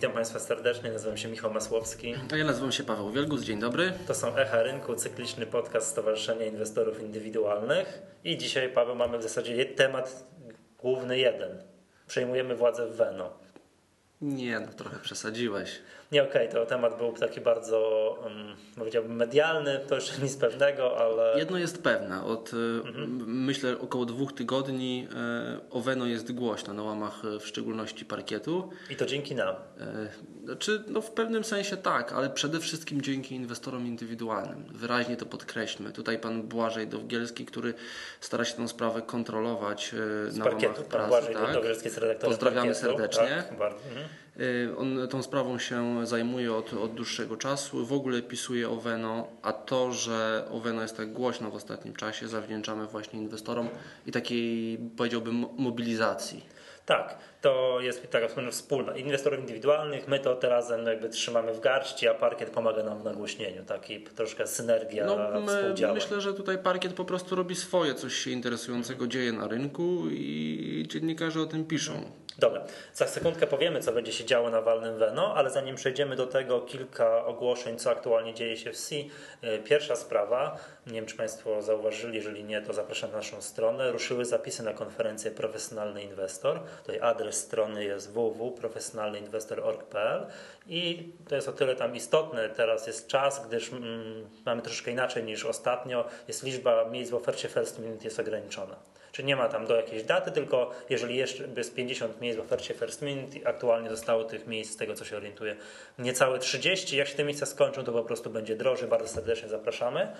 Witam Państwa serdecznie, nazywam się Michał Masłowski. A ja nazywam się Paweł Wielgus, dzień dobry. To są Echa Rynku, cykliczny podcast Stowarzyszenia Inwestorów Indywidualnych. I dzisiaj, Paweł, mamy w zasadzie temat główny jeden. Przejmujemy władzę w Veno. Nie, no trochę przesadziłeś. Nie, okej, okay, to temat był taki bardzo, um, powiedziałbym, medialny, to jeszcze nic pewnego, ale... Jedno jest pewne, od mhm. myślę około dwóch tygodni e, Oweno jest głośno na łamach e, w szczególności parkietu. I to dzięki nam. Znaczy, no w pewnym sensie tak, ale przede wszystkim dzięki inwestorom indywidualnym. Wyraźnie to podkreślmy. Tutaj pan Błażej Dowgielski, który stara się tę sprawę kontrolować Z na parkietu, łamach pracy. Błażej tak. Dowgielski jest redaktorem Pozdrawiamy parkietu. serdecznie. Tak, bardzo. Mhm. On tą sprawą się zajmuje od, od dłuższego czasu. W ogóle pisuje Oweno, a to, że Oweno jest tak głośno w ostatnim czasie, zawdzięczamy właśnie inwestorom i takiej, powiedziałbym, mobilizacji. Tak, to jest taka wspólna. Inwestorów indywidualnych, my to teraz jakby trzymamy w garści, a parkiet pomaga nam w nagłośnieniu. Taki troszkę synergia no, my, Myślę, że tutaj parkiet po prostu robi swoje, coś się interesującego dzieje na rynku i dziennikarze o tym piszą. Dobra, za sekundkę powiemy, co będzie się działo na Walnym Veno, ale zanim przejdziemy do tego, kilka ogłoszeń, co aktualnie dzieje się w C. E, pierwsza sprawa, nie wiem, czy Państwo zauważyli, jeżeli nie, to zapraszam na naszą stronę. Ruszyły zapisy na konferencję Profesjonalny Inwestor. Tutaj adres strony jest www.profesjonalnyinwestor.org.pl i to jest o tyle tam istotne. Teraz jest czas, gdyż mm, mamy troszkę inaczej niż ostatnio. Jest liczba miejsc w ofercie First Minute jest ograniczona. Czy nie ma tam do jakiejś daty, tylko jeżeli jeszcze jest 50 miejsc w ofercie First Minute, aktualnie zostało tych miejsc, z tego co się orientuję, niecałe 30. Jak się te miejsca skończą, to po prostu będzie drożej. Bardzo serdecznie zapraszamy.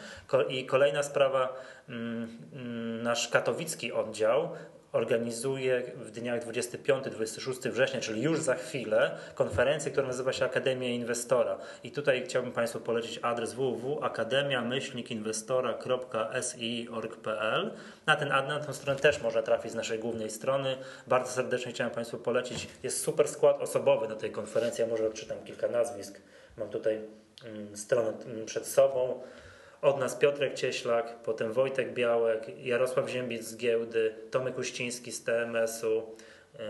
I kolejna sprawa, mm, mm, nasz katowicki oddział organizuje w dniach 25-26 września, czyli już za chwilę, konferencję, która nazywa się Akademia Inwestora. I tutaj chciałbym Państwu polecić adres www.akademia-inwestora.si.org.pl. Na ten na tę stronę też można trafić z naszej głównej strony. Bardzo serdecznie chciałem Państwu polecić. Jest super skład osobowy do tej konferencji. Ja może odczytam kilka nazwisk. Mam tutaj mm, stronę mm, przed sobą. Od nas Piotrek Cieślak, potem Wojtek Białek, Jarosław Ziębic z giełdy, Tomek Uściński z TMS-u yy,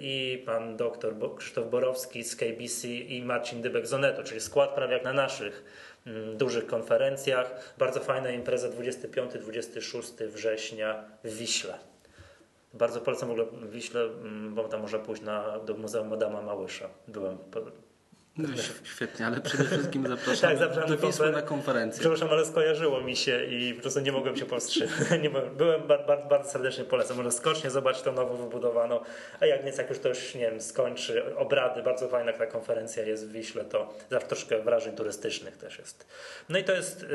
i pan doktor Krzysztof Borowski z KBC i Marcin Dybek z Onetu, czyli skład prawie jak na naszych mm, dużych konferencjach. Bardzo fajna impreza 25-26 września w Wiśle. Bardzo polecam w ogóle Wiśle, mm, bo tam można pójść na, do Muzeum Adama Małysza. Byłem no, świetnie, ale przede wszystkim zapraszam tak, do Wisły na konferencję. Przepraszam, ale skojarzyło mi się i po prostu nie mogłem się powstrzymać. byłem bardzo, bardzo serdecznie polecam. Może skocznie zobaczyć tą nowo wybudowaną, a jak nie, jak już to już nie wiem, skończy obrady, bardzo fajna ta konferencja jest w Wiśle, to zawsze troszkę wrażeń turystycznych też jest. No i to jest yy,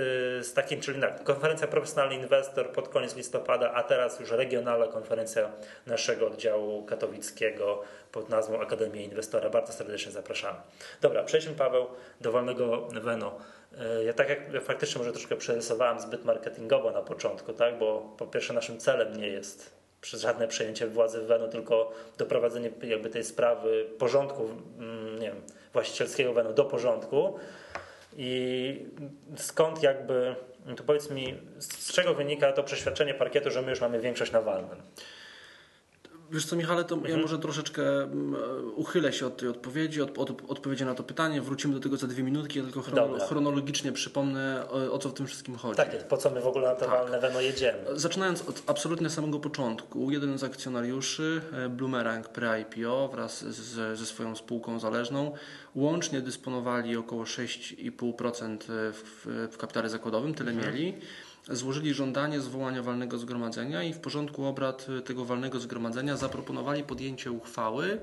z takim, czyli tak, konferencja Profesjonalny Inwestor pod koniec listopada, a teraz już regionalna konferencja naszego oddziału katowickiego pod nazwą Akademia Inwestora. Bardzo serdecznie zapraszamy. Dobra, przejdźmy Paweł do wolnego Veno. E, ja tak jak faktycznie może troszkę przerysowałem zbyt marketingowo na początku, tak? bo po pierwsze naszym celem nie jest żadne przejęcie władzy w Veno, tylko doprowadzenie jakby tej sprawy porządku mm, nie wiem, właścicielskiego Veno do porządku. I skąd jakby, to powiedz mi, z czego wynika to przeświadczenie parkietu, że my już mamy większość na walnym? Wiesz co, Michale, to mhm. ja może troszeczkę mm, uchylę się od tej odpowiedzi, od, od, odpowiedzi na to pytanie. Wrócimy do tego za dwie minutki, ja tylko chrono, chronologicznie przypomnę, o, o, co w tym wszystkim chodzi. Tak po co my w ogóle na to tak. Weno jedziemy. Zaczynając od absolutnie samego początku, jeden z akcjonariuszy, e, Bloomerang pre-IPO wraz z, ze swoją spółką zależną, łącznie dysponowali około 6,5% w, w kapitale zakładowym, tyle mhm. mieli złożyli żądanie zwołania walnego zgromadzenia i w porządku obrad tego walnego zgromadzenia zaproponowali podjęcie uchwały.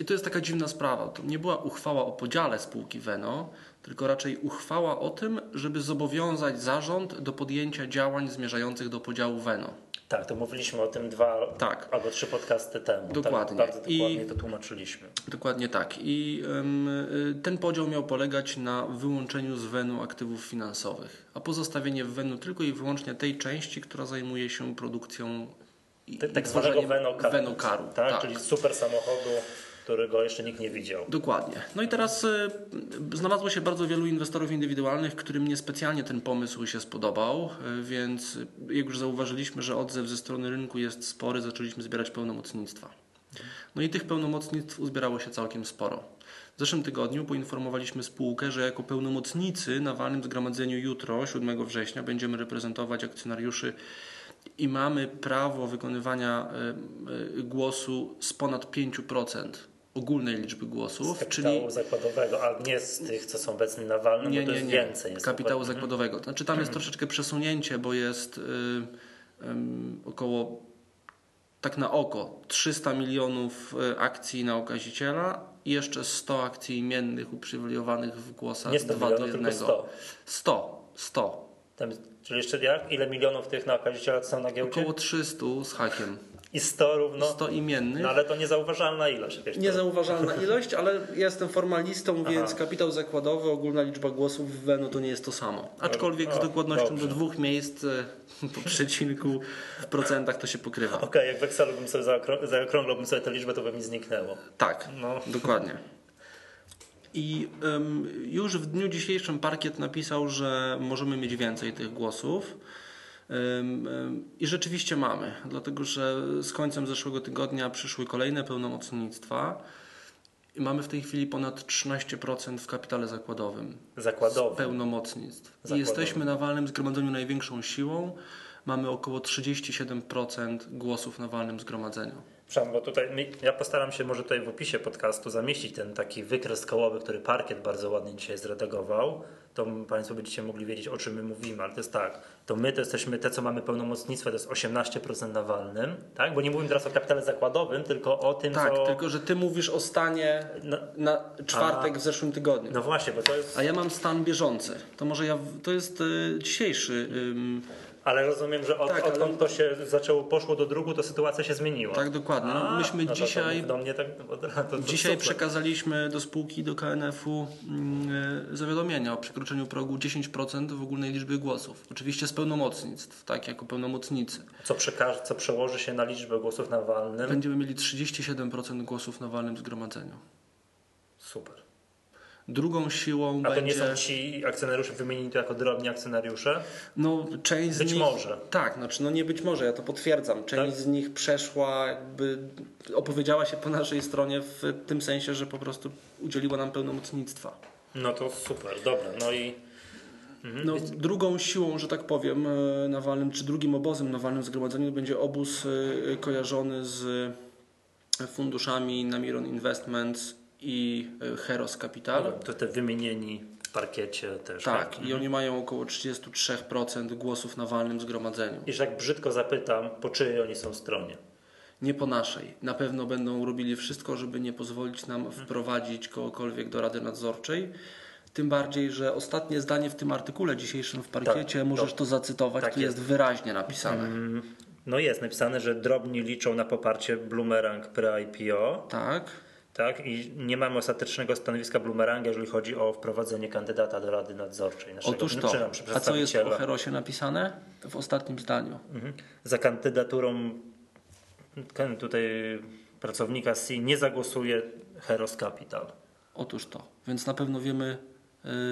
I to jest taka dziwna sprawa. To nie była uchwała o podziale spółki Veno, tylko raczej uchwała o tym, żeby zobowiązać zarząd do podjęcia działań zmierzających do podziału Veno. Tak, to mówiliśmy o tym dwa tak. albo trzy podcasty temu. Dokładnie. Tak, bardzo dokładnie I, to tłumaczyliśmy. Dokładnie tak. I y, ten podział miał polegać na wyłączeniu z Wenu aktywów finansowych, a pozostawienie w Wenu tylko i wyłącznie tej części, która zajmuje się produkcją tak, tak zwanego Venokaru. Venokaru tak? tak? Czyli super samochodu którego jeszcze nikt nie widział. Dokładnie. No i teraz y, znalazło się bardzo wielu inwestorów indywidualnych, którym niespecjalnie ten pomysł się spodobał, y, więc jak już zauważyliśmy, że odzew ze strony rynku jest spory, zaczęliśmy zbierać pełnomocnictwa. No i tych pełnomocnictw uzbierało się całkiem sporo. W zeszłym tygodniu poinformowaliśmy spółkę, że jako pełnomocnicy na walnym zgromadzeniu jutro, 7 września, będziemy reprezentować akcjonariuszy i mamy prawo wykonywania y, y, głosu z ponad 5% ogólnej liczby głosów, z kapitału czyli zakładowego, a nie z tych, co są obecnie na walnym, nie, bo to nie, jest nie. więcej. Jest kapitału dokładnie. zakładowego. Znaczy tam jest troszeczkę przesunięcie, bo jest y, około tak na oko 300 milionów y, akcji na okaziciela i jeszcze 100 akcji imiennych uprzywilejowanych w głosach Nie 100 2 do milionów, 1. tylko 100. 100, 100. Tam, czyli jeszcze jak? Ile milionów tych na okaziciela są na giełdzie? Około 300 z hakiem. I 100 równo? 100 imiennych. No ale to niezauważalna ilość. Wiesz, to- Niezauważalna ilość, ale jestem formalistą, Aha. więc kapitał zakładowy, ogólna liczba głosów w WE, no to nie jest to samo. Aczkolwiek z O, dokładnością dobrze. do dwóch miejsc e, po przecinku w procentach to się pokrywa. Okej, jak w Excelu bym sobie zaokrą- zaokrąglałbym sobie tę liczbę, to by mi zniknęło. Tak, No. dokładnie. I em, już w dniu dzisiejszym parkiet napisał, że możemy mieć więcej tych głosów. I rzeczywiście mamy, dlatego że z końcem zeszłego tygodnia przyszły kolejne pełnomocnictwa i mamy w tej chwili ponad 13% w kapitale zakładowym. Zakładowy. Pełnomocnictw. I Zakładowy. jesteśmy na walnym zgromadzeniu największą siłą. Mamy około 37% głosów na walnym zgromadzeniu. Przepraszam, bo tutaj ja postaram się może tutaj w opisie podcastu zamieścić ten taki wykres kołowy, który parkiet bardzo ładnie dzisiaj zredagował. To Państwo będziecie mogli wiedzieć, o czym my mówimy, ale to jest tak, to my to jesteśmy te, co mamy pełnomocnictwo, to jest 18% na walnym, tak? Bo nie mówimy teraz o kapitale zakładowym, tylko o tym, Tak, co... tylko że ty mówisz o stanie No, na czwartek w zeszłym tygodniu. no właśnie, bo to jest... A ja mam stan bieżący. To może ja. To jest y, dzisiejszy. ym, Ale rozumiem, że od, Tak, ale- odkąd to się zaczęło, poszło do druku, to sytuacja się zmieniła. tak, dokładnie. No, A, myśmy no dzisiaj. Do mnie tak... razu, to Dzisiaj super. przekazaliśmy do spółki, do KNF-u mm, y, zawiadomienia o przekroczeniu progu 10% w ogólnej liczbie głosów. Oczywiście z pełnomocnictw, tak, jako pełnomocnicy. Co, przekaże, co przełoży się na liczbę głosów na walnym. Będziemy mieli 37% głosów na walnym zgromadzeniu. Super. Drugą siłą A to nie są ci akcjonariusze wymienieni tu jako drobni akcjonariusze? No, część z Być nich, może. Tak, znaczy no nie być może, ja to potwierdzam. Część Tak? z nich przeszła, jakby opowiedziała się po naszej stronie w tym sensie, że po prostu udzieliła nam pełnomocnictwa. No to super, dobra. No i No, drugą siłą, że tak powiem, e, na walnym, czy drugim obozem na walnym zgromadzeniu będzie obóz e, kojarzony z funduszami Namiron Investments i e, Heros Capital. to te wymienieni w parkiecie też. Tak, i oni mają około 33% głosów na walnym zgromadzeniu. I że jak brzydko zapytam, po czyjej oni są stronie? Nie po naszej. Na pewno będą robili wszystko, żeby nie pozwolić nam wprowadzić kogokolwiek do Rady Nadzorczej. Tym bardziej, że ostatnie zdanie w tym artykule dzisiejszym w parkiecie, Tak, możesz to- to zacytować, tak tu jest. jest. wyraźnie napisane. No jest napisane, że drobni liczą na poparcie Bloomerang pre-IPO, Tak. Tak? I nie mamy ostatecznego stanowiska Bloomeranga, jeżeli chodzi o wprowadzenie kandydata do Rady Nadzorczej. Naszego, Otóż to. A co jest o. Herosie napisane? W ostatnim zdaniu. Mhm. Za kandydaturą tutaj pracownika C nie zagłosuje Heros Capital. Otóż to. Więc na pewno wiemy,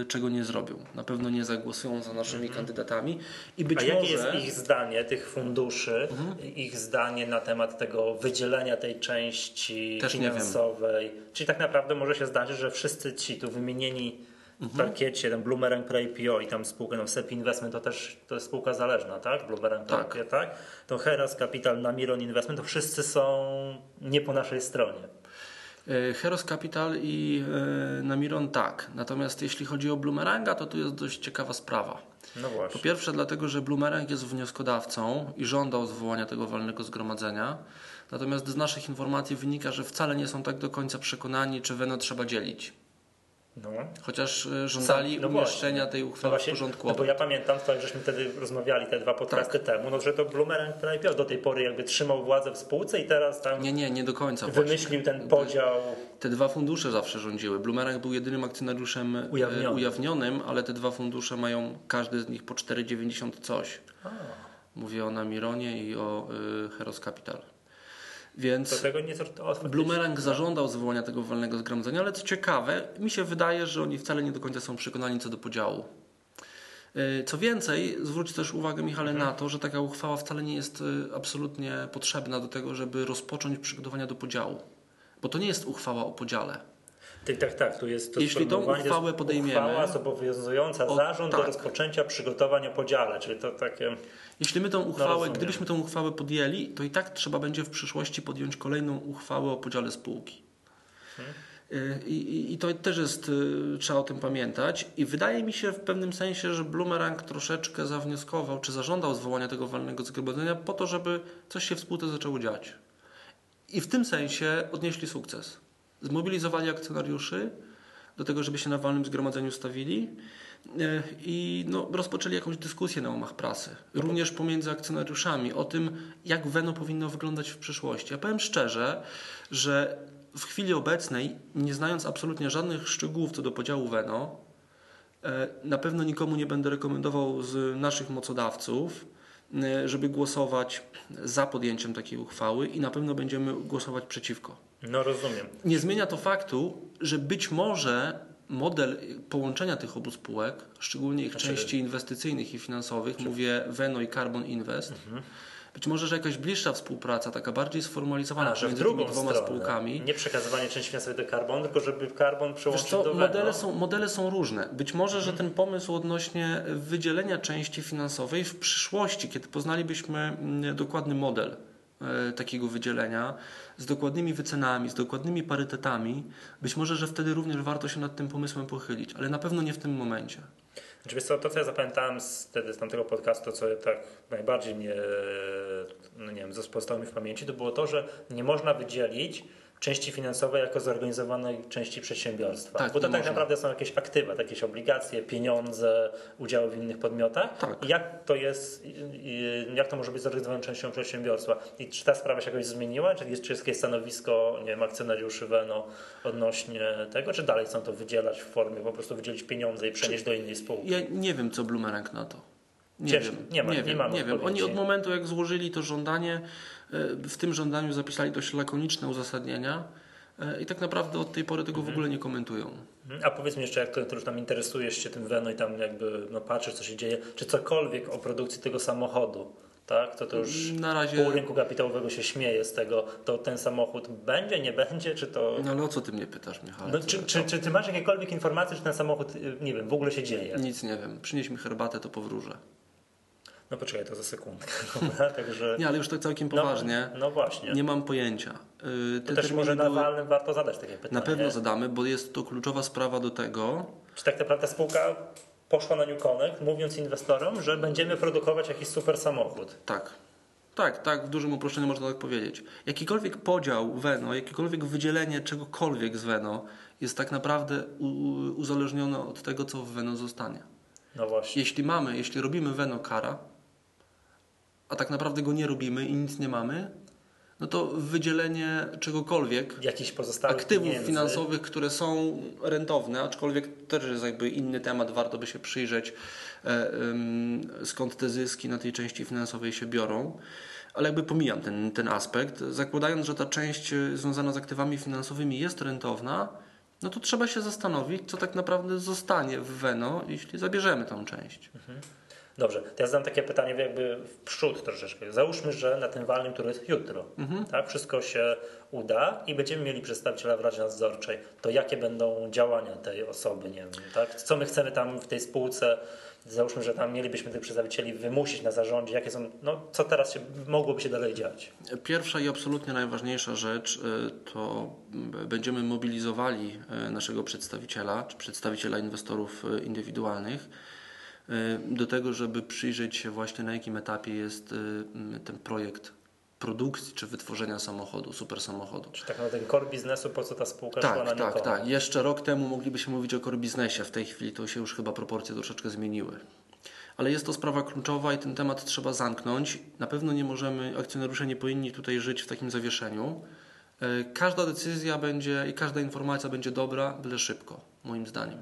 czego nie zrobią. Na pewno nie zagłosują za naszymi kandydatami. I być Mhm. A może... jakie jest ich zdanie, tych funduszy, ich zdanie na temat tego wydzielenia tej części Też finansowej? Czyli tak naprawdę może się zdarzyć, że wszyscy ci tu wymienieni w Mhm. parkiecie, ten Bloomerang Pre-IPO i tam spółka no, SEP Investment to też to jest spółka zależna, tak? Bloomerang Tak. Pre-IPO, tak? To Heras Capital, Namiron Investment, to wszyscy są nie po naszej stronie. E, Heros Capital i e, Namiron tak. Natomiast jeśli chodzi o Bloomeranga, to tu jest dość ciekawa sprawa. No Po pierwsze dlatego, że Bloomerang jest wnioskodawcą i żądał zwołania tego walnego zgromadzenia. Natomiast z naszych informacji wynika, że wcale nie są tak do końca przekonani, czy Weno trzeba dzielić. No. Chociaż e, żądali No umieszczenia właśnie. tej No uchwały w właśnie, porządku no bo ja pamiętam, to jak żeśmy wtedy rozmawiali te dwa podcasty Tak. temu, no że to Bloomerang Pre-IPO do tej pory jakby trzymał władzę w spółce i teraz tam Nie, nie, nie do końca. Właśnie. wymyślił ten podział. Te dwa fundusze zawsze rządziły. Bloomerang był jedynym akcjonariuszem e, Ujawnionym. ale te dwa fundusze mają każdy z nich po 4,90 coś. Mówię o Namironie i o y, Heros Capital. Więc Bloomerang zażądał zwołania tego walnego zgromadzenia, ale co ciekawe, mi się wydaje, że oni wcale nie do końca są przekonani co do podziału. Y, Co więcej, zwróć też uwagę, Michale, na to, że taka uchwała wcale nie jest y, absolutnie potrzebna do tego, żeby rozpocząć przygotowania do podziału. Bo to nie jest uchwała o podziale. Tak, tak, tak. Tu jest to Jeśli tą jest uchwałę podejmiemy- Uchwała zobowiązująca O, zarząd do tak. rozpoczęcia przygotowań o podziale, czyli to takie. Jeśli my tą uchwałę, rozumiem. gdybyśmy tą uchwałę podjęli, to i tak trzeba będzie w przyszłości podjąć kolejną uchwałę o podziale spółki. Y, I, i, I to też jest, y, trzeba o tym pamiętać. I wydaje mi się w pewnym sensie, że Bloomerang troszeczkę zawnioskował, czy zażądał zwołania tego walnego zgromadzenia po to, żeby coś się w spółce zaczęło dziać. I w tym sensie odnieśli sukces. Zmobilizowali akcjonariuszy do tego, żeby się na walnym zgromadzeniu stawili y, i no, rozpoczęli jakąś dyskusję na łamach prasy, również pomiędzy akcjonariuszami o tym, jak Weno powinno wyglądać w przyszłości. Ja powiem szczerze, że w chwili obecnej, nie znając absolutnie żadnych szczegółów co do podziału Weno, e, na pewno nikomu nie będę rekomendował z naszych mocodawców, e, żeby głosować za podjęciem takiej uchwały i na pewno będziemy głosować przeciwko. No rozumiem. Nie zmienia to faktu, że być może model połączenia tych obu spółek, szczególnie ich Znaczy- części inwestycyjnych i finansowych, mówię Veno i Carbon Invest, być może, że jakaś bliższa współpraca, taka bardziej sformalizowana A, że w tymi drugą dwoma stronę. spółkami. Nie przekazywanie części finansowej do Carbon, tylko żeby Carbon Wiesz przełączyć co, do Veno. modele, są, modele są różne. Być może, że ten pomysł odnośnie wydzielenia części finansowej w przyszłości, kiedy poznalibyśmy mm, dokładny model e, takiego wydzielenia z dokładnymi wycenami, z dokładnymi parytetami, być może, że wtedy również warto się nad tym pomysłem pochylić, ale na pewno nie w tym momencie. Znaczy, co, to, co ja zapamiętałem z, wtedy z tamtego podcastu, co tak najbardziej mnie, no nie wiem, pozostało mi w pamięci, to było to, że nie można wydzielić części finansowej jako zorganizowanej części przedsiębiorstwa. Tak, Bo to tak można. naprawdę są jakieś aktywa, jakieś obligacje, pieniądze, udziały w innych podmiotach. Tak. Jak to jest, jak to może być zorganizowaną częścią przedsiębiorstwa? I czy ta sprawa się jakoś zmieniła? Czy jest, czy jest jakieś stanowisko nie wiem, akcjonariuszy Veno odnośnie tego? Czy dalej chcą to wydzielać w formie po prostu wydzielić pieniądze i przenieść do innej spółki? Ja nie wiem, co Bloomerang na to. Nie wiem, Nie ma- nie nie wiem, nie wiem. Oni od momentu, jak złożyli to żądanie, w tym żądaniu zapisali dość lakoniczne uzasadnienia e, i tak naprawdę od tej pory tego w ogóle nie komentują. Mhm. A powiedz mi jeszcze, jak to, to już tam interesujesz się tym Veno i tam jakby no, patrzysz, co się dzieje, czy cokolwiek o produkcji tego samochodu, tak? To, to już Na razie, pół rynku kapitałowego się śmieje z tego, to ten samochód będzie, nie będzie, czy to... no ale o co ty mnie pytasz, Michał? No, czy, czy, czy ty masz jakiekolwiek informacje, czy ten samochód, y, nie wiem, w ogóle się dzieje? Nic nie wiem. Przynieś mi herbatę, to powróżę. No poczekaj, to za sekundkę? Także... Nie, ale już tak całkiem poważnie. No, no właśnie. Nie mam pojęcia. Y, to te też może na były- walnym warto zadać takie pytanie. Na pewno zadamy, bo jest to kluczowa sprawa do tego, Czy tak naprawdę spółka poszła na New Connect, mówiąc inwestorom, że będziemy produkować jakiś super samochód? Tak. Tak, tak, w dużym uproszczeniu można tak powiedzieć. Jakikolwiek podział Veno, jakiekolwiek wydzielenie czegokolwiek z Veno jest tak naprawdę uzależnione od tego, co w Veno zostanie. No właśnie. Jeśli mamy, jeśli robimy Veno kara, a tak naprawdę go nie robimy i nic nie mamy, no to wydzielenie czegokolwiek, Jakiś pozostałych aktywów pieniędzy. finansowych, które są rentowne, aczkolwiek też jest jakby inny temat, warto by się przyjrzeć, e, skąd te zyski na tej części finansowej się biorą. Ale jakby pomijam ten, ten aspekt, zakładając, że ta część e, związana z aktywami finansowymi jest rentowna, no to trzeba się zastanowić, co tak naprawdę zostanie w Veno, jeśli zabierzemy tą część. Dobrze, to ja zadam takie pytanie jakby w przód troszeczkę. Załóżmy, że na tym walnym, który jest jutro, Mhm. tak, wszystko się uda i będziemy mieli przedstawiciela w Radzie Nadzorczej, to jakie będą działania tej osoby, nie wiem, tak? Co my chcemy tam w tej spółce, załóżmy, że tam mielibyśmy tych przedstawicieli wymusić na zarządzie, jakie są, no co teraz się mogłoby się dalej dziać? Pierwsza i absolutnie najważniejsza rzecz y, to będziemy mobilizowali y, naszego przedstawiciela, czy przedstawiciela inwestorów y, indywidualnych do tego, żeby przyjrzeć się właśnie na jakim etapie jest m, ten projekt produkcji czy wytworzenia samochodu, super samochodu. Czy tak naprawdę core biznesu, po co ta spółka szła na Tak, tak, tak. Jeszcze rok temu moglibyśmy mówić o core biznesie. W tej chwili to się już chyba proporcje troszeczkę zmieniły. Ale jest to sprawa kluczowa i ten temat trzeba zamknąć. Na pewno nie możemy, akcjonariusze nie powinni tutaj żyć w takim zawieszeniu. E, Każda decyzja będzie i każda informacja będzie dobra, byle szybko, moim zdaniem.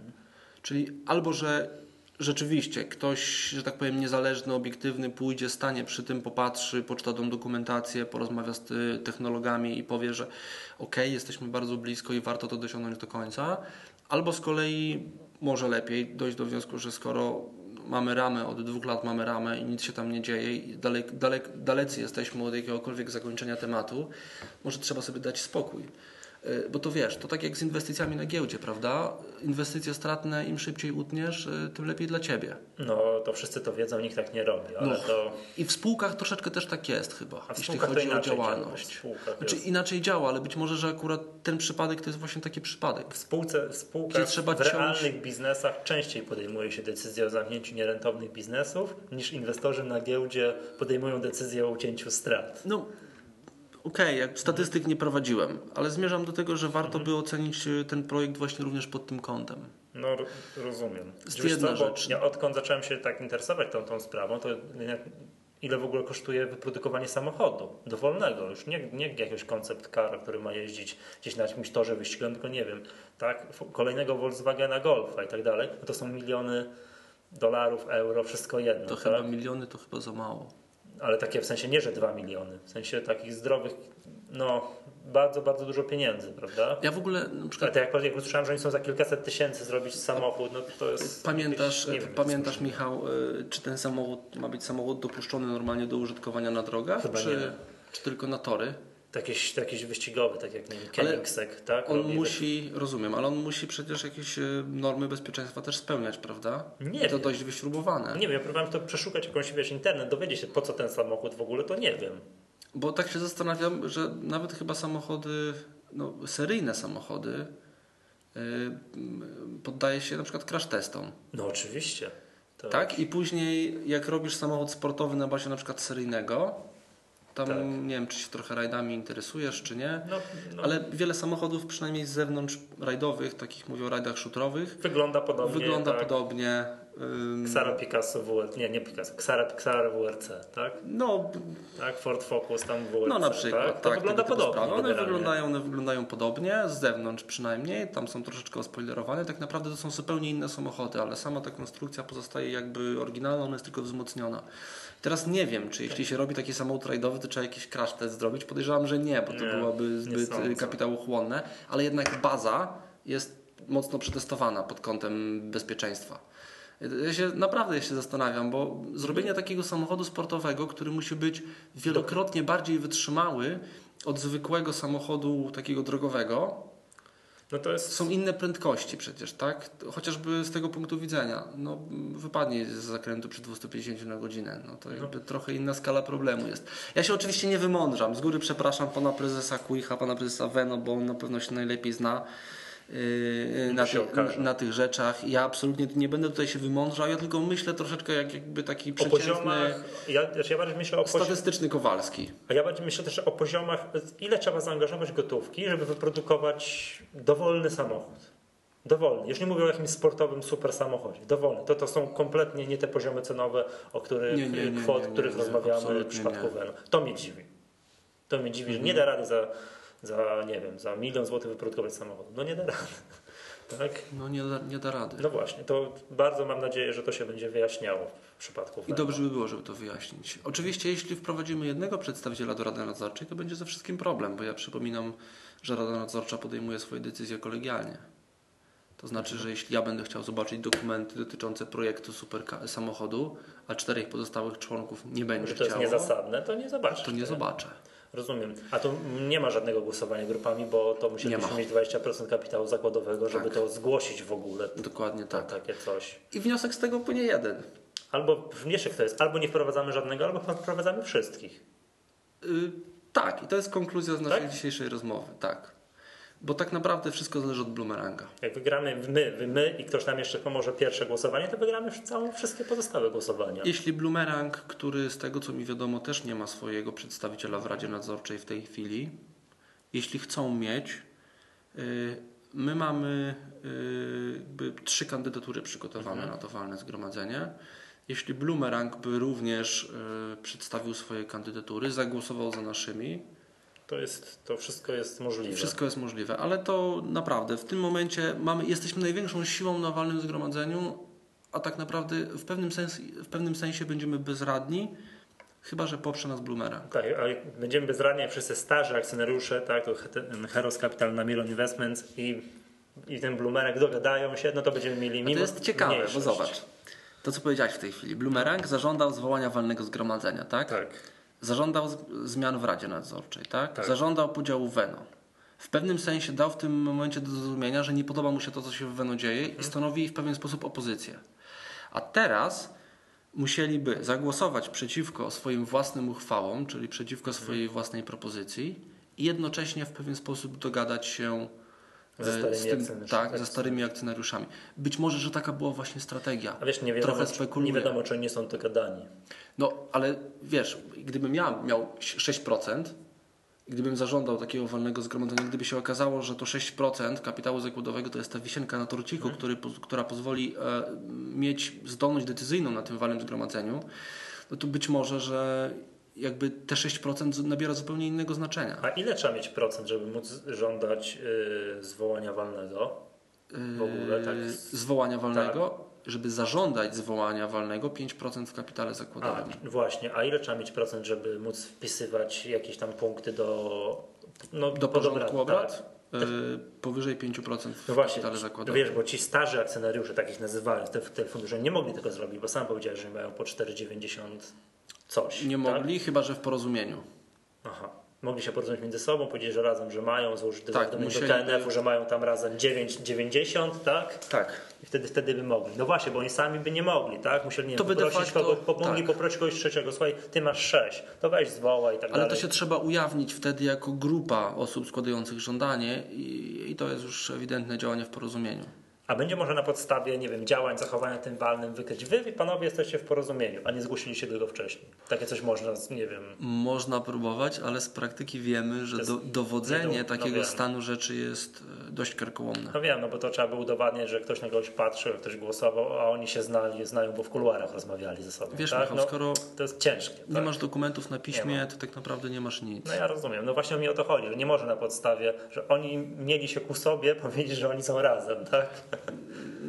Czyli albo, że rzeczywiście ktoś, że tak powiem, niezależny, obiektywny pójdzie, stanie przy tym, popatrzy, poczyta tą dokumentację, porozmawia z technologami i powie, że ok, jesteśmy bardzo blisko i warto to dosiągnąć do końca. Albo z kolei może lepiej dojść do wniosku, że skoro mamy ramę, od dwóch lat mamy ramę i nic się tam nie dzieje i dalek, dalek, dalecy jesteśmy od jakiegokolwiek zakończenia tematu, może trzeba sobie dać spokój. Y, Bo to wiesz, to tak jak z inwestycjami na giełdzie, prawda? Inwestycje stratne, im szybciej utniesz, y, tym lepiej dla ciebie. No to wszyscy to wiedzą, nikt tak nie robi, ale No. to I w spółkach troszeczkę też tak jest chyba, A w jeśli chodzi o działa. działalność. Spółkach Znaczy inaczej działa, ale być może, że akurat ten przypadek to jest właśnie taki przypadek. w spółce, w spółkach, w ciąć- realnych biznesach częściej podejmuje się decyzję o zamknięciu nierentownych biznesów, niż inwestorzy na giełdzie podejmują decyzję o ucięciu strat. No, okej, jak statystyk nie prowadziłem, ale zmierzam do tego, że warto Mhm. by ocenić y, ten projekt właśnie również pod tym kątem. No ro- rozumiem. Wiesz jedna bo rzecz. Ja odkąd zacząłem się tak interesować tą, tą sprawą, to ile w ogóle kosztuje wyprodukowanie samochodu dowolnego, już nie, nie jakiegoś koncept car, który ma jeździć gdzieś na jakimś torze wyścigowym, tylko nie wiem, tak, kolejnego Volkswagena Golfa i tak dalej, to są miliony dolarów, euro, wszystko jedno. To tak? chyba miliony to chyba za mało. Ale takie w sensie nie, że 2 miliony, w sensie takich zdrowych, no bardzo, bardzo dużo pieniędzy, prawda? Ja w ogóle na Ale przykład to jak, jak usłyszałem, że oni są za kilkaset tysięcy zrobić samochód, no to jest... pamiętasz, jakieś, wiem, pamiętasz jest Michał, y, czy ten samochód ma być samochód dopuszczony normalnie do użytkowania na drogach, Chyba czy, nie. czy tylko na tory? To jakiś wyścigowy, tak jak nie wiem, Koenigsegg, tak? On Robi musi, rozumiem, ale on musi przecież jakieś y, normy bezpieczeństwa też spełniać, prawda? Nie I to wiem. dość wyśrubowane. Nie wiem, ja próbowałem to przeszukać jakąś, wiesz, internet, dowiedzieć się po co ten samochód w ogóle, to nie wiem. Bo tak się zastanawiam, że nawet chyba samochody, no, seryjne samochody y, y, poddaje się na przykład crash testom. No oczywiście. To Tak? I później jak robisz samochód sportowy na bazie na przykład seryjnego, tam Tak. nie wiem, czy się trochę rajdami interesujesz, czy nie, No, no, ale wiele samochodów, przynajmniej z zewnątrz rajdowych, takich mówię o rajdach szutrowych, wygląda podobnie. wygląda tak. podobnie. Ym, Xara Picasso WRC, nie, nie Picasso, Xara, Xara WRC, tak? No, Tak, Ford Focus tam WRC, no na przykład, tak? tak, To wygląda tego typu podobnie. One wyglądają, one wyglądają podobnie, z zewnątrz przynajmniej, tam są troszeczkę ospoilerowane. Tak naprawdę to są zupełnie inne samochody, ale sama ta konstrukcja pozostaje jakby oryginalna, ona jest tylko wzmocniona. Teraz nie wiem, czy jeśli się robi taki samochód rajdowy, to trzeba jakiś crash test zrobić. Podejrzewam, że nie, bo to Nie, byłoby zbyt sądzę. kapitałochłonne, ale jednak baza jest mocno przetestowana pod kątem bezpieczeństwa. Ja się naprawdę się zastanawiam, bo zrobienie takiego samochodu sportowego, który musi być wielokrotnie bardziej wytrzymały od zwykłego samochodu takiego drogowego, No jest są inne prędkości przecież, tak? Chociażby z tego punktu widzenia. No, wypadnie z zakrętu przy 250 na godzinę. No to jakby trochę inna skala problemu jest. Ja się oczywiście nie wymądrzam. Z góry przepraszam pana prezesa Kuicha, pana prezesa Weno, bo on na pewno się najlepiej zna. Yy, Na, się tych- okaże. na tych rzeczach. Ja absolutnie nie będę tutaj się wymądrzał, ja tylko myślę troszeczkę jak jakby taki o przeciętny, poziomach, ja, znaczy ja bardziej myślę o poziomach, statystyczny Kowalski. a ja bardziej myślę też o poziomach, ile trzeba zaangażować gotówki, żeby wyprodukować dowolny samochód. Dowolny. Już nie mówię o jakimś sportowym super samochodzie. Dowolny. To, to są kompletnie nie te poziomy cenowe, o których, Nie, nie, nie, kwot, których rozmawiamy w przypadku. Veno. To mnie dziwi. To mnie dziwi, że nie da rady za, za, nie wiem, za milion złotych wyprodukować samochód. No nie da rady. Tak? No nie da, nie da rady. No właśnie, to bardzo mam nadzieję, że to się będzie wyjaśniało w przypadku I dobrze by było, żeby to wyjaśnić. Oczywiście, jeśli wprowadzimy jednego przedstawiciela do Rady Nadzorczej, to będzie ze wszystkim problem, bo ja przypominam, że Rada Nadzorcza podejmuje swoje decyzje kolegialnie. To znaczy, że jeśli ja będę chciał zobaczyć dokumenty dotyczące projektu super samochodu, a czterech pozostałych członków nie będzie że to jest chciało, niezasadne, to nie zobaczysz. to nie zobaczę. Rozumiem. A tu nie ma żadnego głosowania grupami, bo to musielibyśmy ma. mieć 20% kapitału zakładowego, żeby Tak. to zgłosić w ogóle. Dokładnie tak. Takie coś. I wniosek z tego płynie jeden. Albo wniosek to jest, albo nie wprowadzamy żadnego, albo wprowadzamy wszystkich. Y, tak, i to jest konkluzja z naszej Tak? dzisiejszej rozmowy. Tak. Bo tak naprawdę wszystko zależy od Blumeranga. Jak wygramy my, wy, my i ktoś nam jeszcze pomoże pierwsze głosowanie, to wygramy całe, wszystkie pozostałe głosowania. Jeśli Blumerang, który z tego co mi wiadomo też nie ma swojego przedstawiciela w Radzie Nadzorczej w tej chwili, jeśli chcą mieć, y, my mamy y, trzy kandydatury przygotowane na to walne zgromadzenie. Jeśli Blumerang by również y, przedstawił swoje kandydatury, zagłosował za naszymi, To, jest, to wszystko jest możliwe. wszystko jest możliwe, ale to naprawdę w tym momencie mamy, jesteśmy największą siłą na walnym zgromadzeniu, a tak naprawdę w pewnym, sens, w pewnym sensie będziemy bezradni, chyba że poprze nas Blumerang. Tak, a jak będziemy bezradni, wszyscy starzy akcjonariusze, tak, to ten Heros Capital na Milon Investments i, i ten Blumerek dogadają się, no to będziemy mieli mimo to jest ciekawe, bo mniejszość. zobacz. To, co powiedziałeś w tej chwili. Bloomerang zażądał zwołania walnego zgromadzenia, tak? Tak. Zażądał zmian w Radzie Nadzorczej, tak? Tak. Zażądał podziału Veno. W pewnym sensie dał w tym momencie do zrozumienia, że nie podoba mu się to, co się w Veno dzieje i stanowi w pewien sposób opozycję. A teraz musieliby zagłosować przeciwko swoim własnym uchwałom, czyli przeciwko swojej własnej propozycji i jednocześnie w pewien sposób dogadać się Ze e, starymi z tym, akcjonariuszami. tak, ze starymi akcjonariuszami. Być może, że taka była właśnie strategia. A wiesz, nie wiadomo, Trochę spekuluję. nie wiadomo, czy oni są. No, ale wiesz, gdybym ja miał 6%, gdybym zażądał takiego walnego zgromadzenia, gdyby się okazało, że to 6% kapitału zakładowego to jest ta wisienka na torciku, który, poz- która pozwoli e, mieć zdolność decyzyjną na tym walnym zgromadzeniu, no to być może, że jakby te 6% nabiera zupełnie innego znaczenia. A ile trzeba mieć procent, żeby móc żądać y, zwołania walnego? W ogóle, tak? Yy, Zwołania walnego, żeby zażądać zwołania walnego 5% w kapitale A, zakładowym. właśnie. A ile trzeba mieć procent, żeby móc wpisywać jakieś tam punkty do... No, Do porządku obrad? Tak. Yy, powyżej 5% w No właśnie, kapitale zakładowym. wiesz, bo ci starzy akcjonariusze, takich nazywając te, te fundusze, nie mogli tego zrobić, bo sam powiedziałeś, że mają po 4,90 coś. Nie tak? mogli, chyba że w porozumieniu. Aha. Mogli się porozumieć między sobą, powiedzieć, że razem, że mają, złożyć Tak, do KNF-u, że mają tam razem 9,90, tak? Tak. I wtedy, wtedy by mogli. No właśnie, bo oni sami by nie mogli, tak? Musieli nie To wiem, poprosić facto- kogoś, po, tak. poprosić kogoś trzeciego, słuchaj, ty masz 6, to weź zwołaj i tak Ale to dalej. się trzeba ujawnić wtedy jako grupa osób składających żądanie i, i to jest już ewidentne działanie w porozumieniu. A będzie może na podstawie, nie wiem, działań, zachowania tym walnym wykryć. Wy, panowie, jesteście w porozumieniu, a nie zgłosiliście tego wcześniej. Takie coś można, nie wiem, Można próbować, ale z praktyki wiemy, że do, dowodzenie nie do- no takiego stanu rzeczy jest e, dość karkołomne. No wiem, no bo to trzeba by udowadniać, że ktoś na kogoś patrzył, ktoś głosował, a oni się znali, znają, bo w kuluarach rozmawiali ze sobą. Wiesz, tak? Michał, no, skoro To jest ciężkie. nie tak? masz dokumentów na piśmie, to tak naprawdę nie masz nic. No ja rozumiem. No właśnie mi o to chodzi, że nie może na podstawie, że oni mieli się ku sobie powiedzieć, że oni są razem, tak?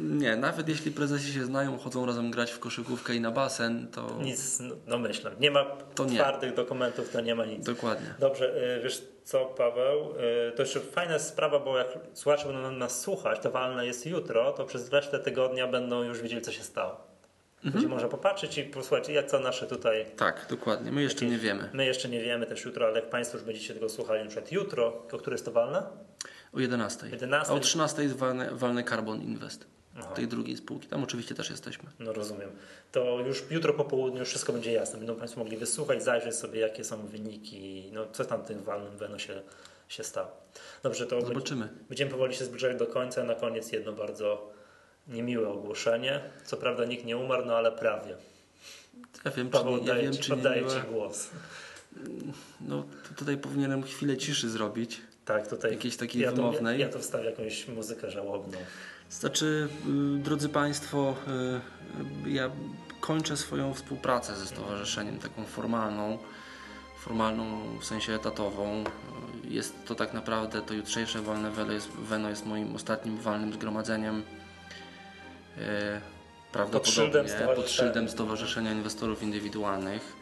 Nie, nawet jeśli prezesi się znają, chodzą razem grać w koszykówkę i na basen, to Nic, no, myślę. Nie ma To nie. twardych dokumentów, to nie ma nic. dokładnie. Dobrze, y, wiesz co, Paweł? Y, To jeszcze fajna sprawa, bo jak słuchacze będą nas słuchać, to walne jest jutro, to przez resztę tygodnia będą już wiedzieli, co się stało. Będzie można popatrzeć i posłuchać, jak co nasze tutaj. Tak, dokładnie. My jeszcze nie wiemy. My jeszcze nie wiemy też jutro, ale jak Państwo już będziecie tego słuchali na przykład jutro, o które jest to walne? O 11. 11. A o 13 jest walne Carbon Invest. Aha. Tej drugiej spółki. Tam oczywiście też jesteśmy. No rozumiem. To już jutro po południu wszystko będzie jasne. Będą Państwo mogli wysłuchać, zajrzeć sobie, jakie są wyniki, no co tam w tym walnym Weno się, się stało. Dobrze, to Zobaczymy. będziemy powoli się zbliżać do końca. Na koniec jedno bardzo niemiłe ogłoszenie. Co prawda nikt nie umarł, no ale prawie. Ja wiem, czy Paweł, nie, ja oddaję, wiem, ci, czy oddaję miłe. Ci głos. No tutaj powinienem chwilę ciszy zrobić. Tak, tutaj Jakiejś takiej ja to, wymownej. ja to wstawię jakąś muzykę żałobną. Znaczy, y, drodzy Państwo, y, y, ja kończę swoją współpracę ze stowarzyszeniem, taką formalną, formalną w sensie etatową. Jest to tak naprawdę, to jutrzejsze walne Weno jest, moim ostatnim walnym zgromadzeniem. Prawdopodobnie szyldem stowarzyszenia. pod szyldem Stowarzyszenia Inwestorów Indywidualnych.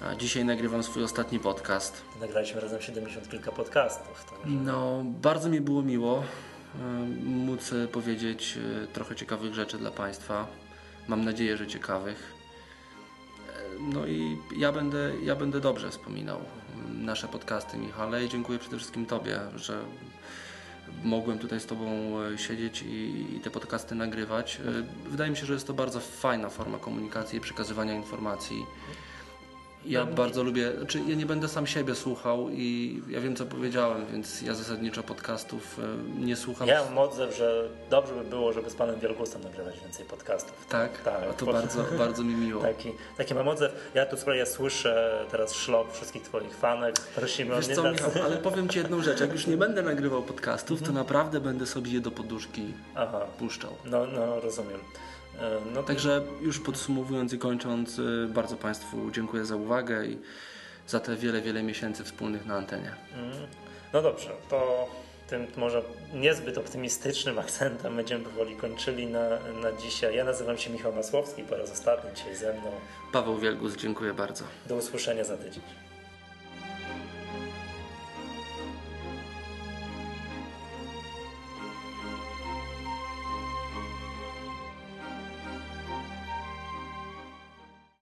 A Dzisiaj nagrywam swój ostatni podcast. Nagraliśmy razem 70 kilka podcastów. To No, bardzo mi było miło móc y, powiedzieć y, trochę ciekawych rzeczy dla Państwa. Mam nadzieję, że ciekawych. E, No i ja będę, ja będę dobrze wspominał y, nasze podcasty, Michale. I dziękuję przede wszystkim Tobie, że mogłem tutaj z Tobą siedzieć i, i te podcasty nagrywać. Wydaje mi się, że jest to bardzo fajna forma komunikacji i przekazywania informacji. Ja bardzo lubię, znaczy ja nie będę sam siebie słuchał i ja wiem co powiedziałem, więc ja zasadniczo podcastów e, nie słucham. Ja mam odzew, że dobrze by było, żeby z panem Wielgusem nagrywać więcej podcastów. Tak? Tak. A to Po- bardzo, bardzo mi miło. Taki, taki mam odzew. Ja tu sobie ja słyszę teraz szlok wszystkich twoich fanek. Prosimy Wiesz o co, Michał, ale powiem Ci jedną rzecz. Jak już nie będę nagrywał podcastów, Mhm. to naprawdę będę sobie je do poduszki Aha, puszczał. no, no rozumiem. E, No, Także już podsumowując i kończąc, y, bardzo Państwu dziękuję za uwagę i za te wiele, wiele miesięcy wspólnych na antenie. mm, no dobrze, to tym może niezbyt optymistycznym akcentem będziemy powoli kończyli na, na dzisiaj. Ja nazywam się Michał Masłowski, po raz ostatni dzisiaj ze mną. Paweł Wielgus, dziękuję bardzo. Do usłyszenia za tydzień.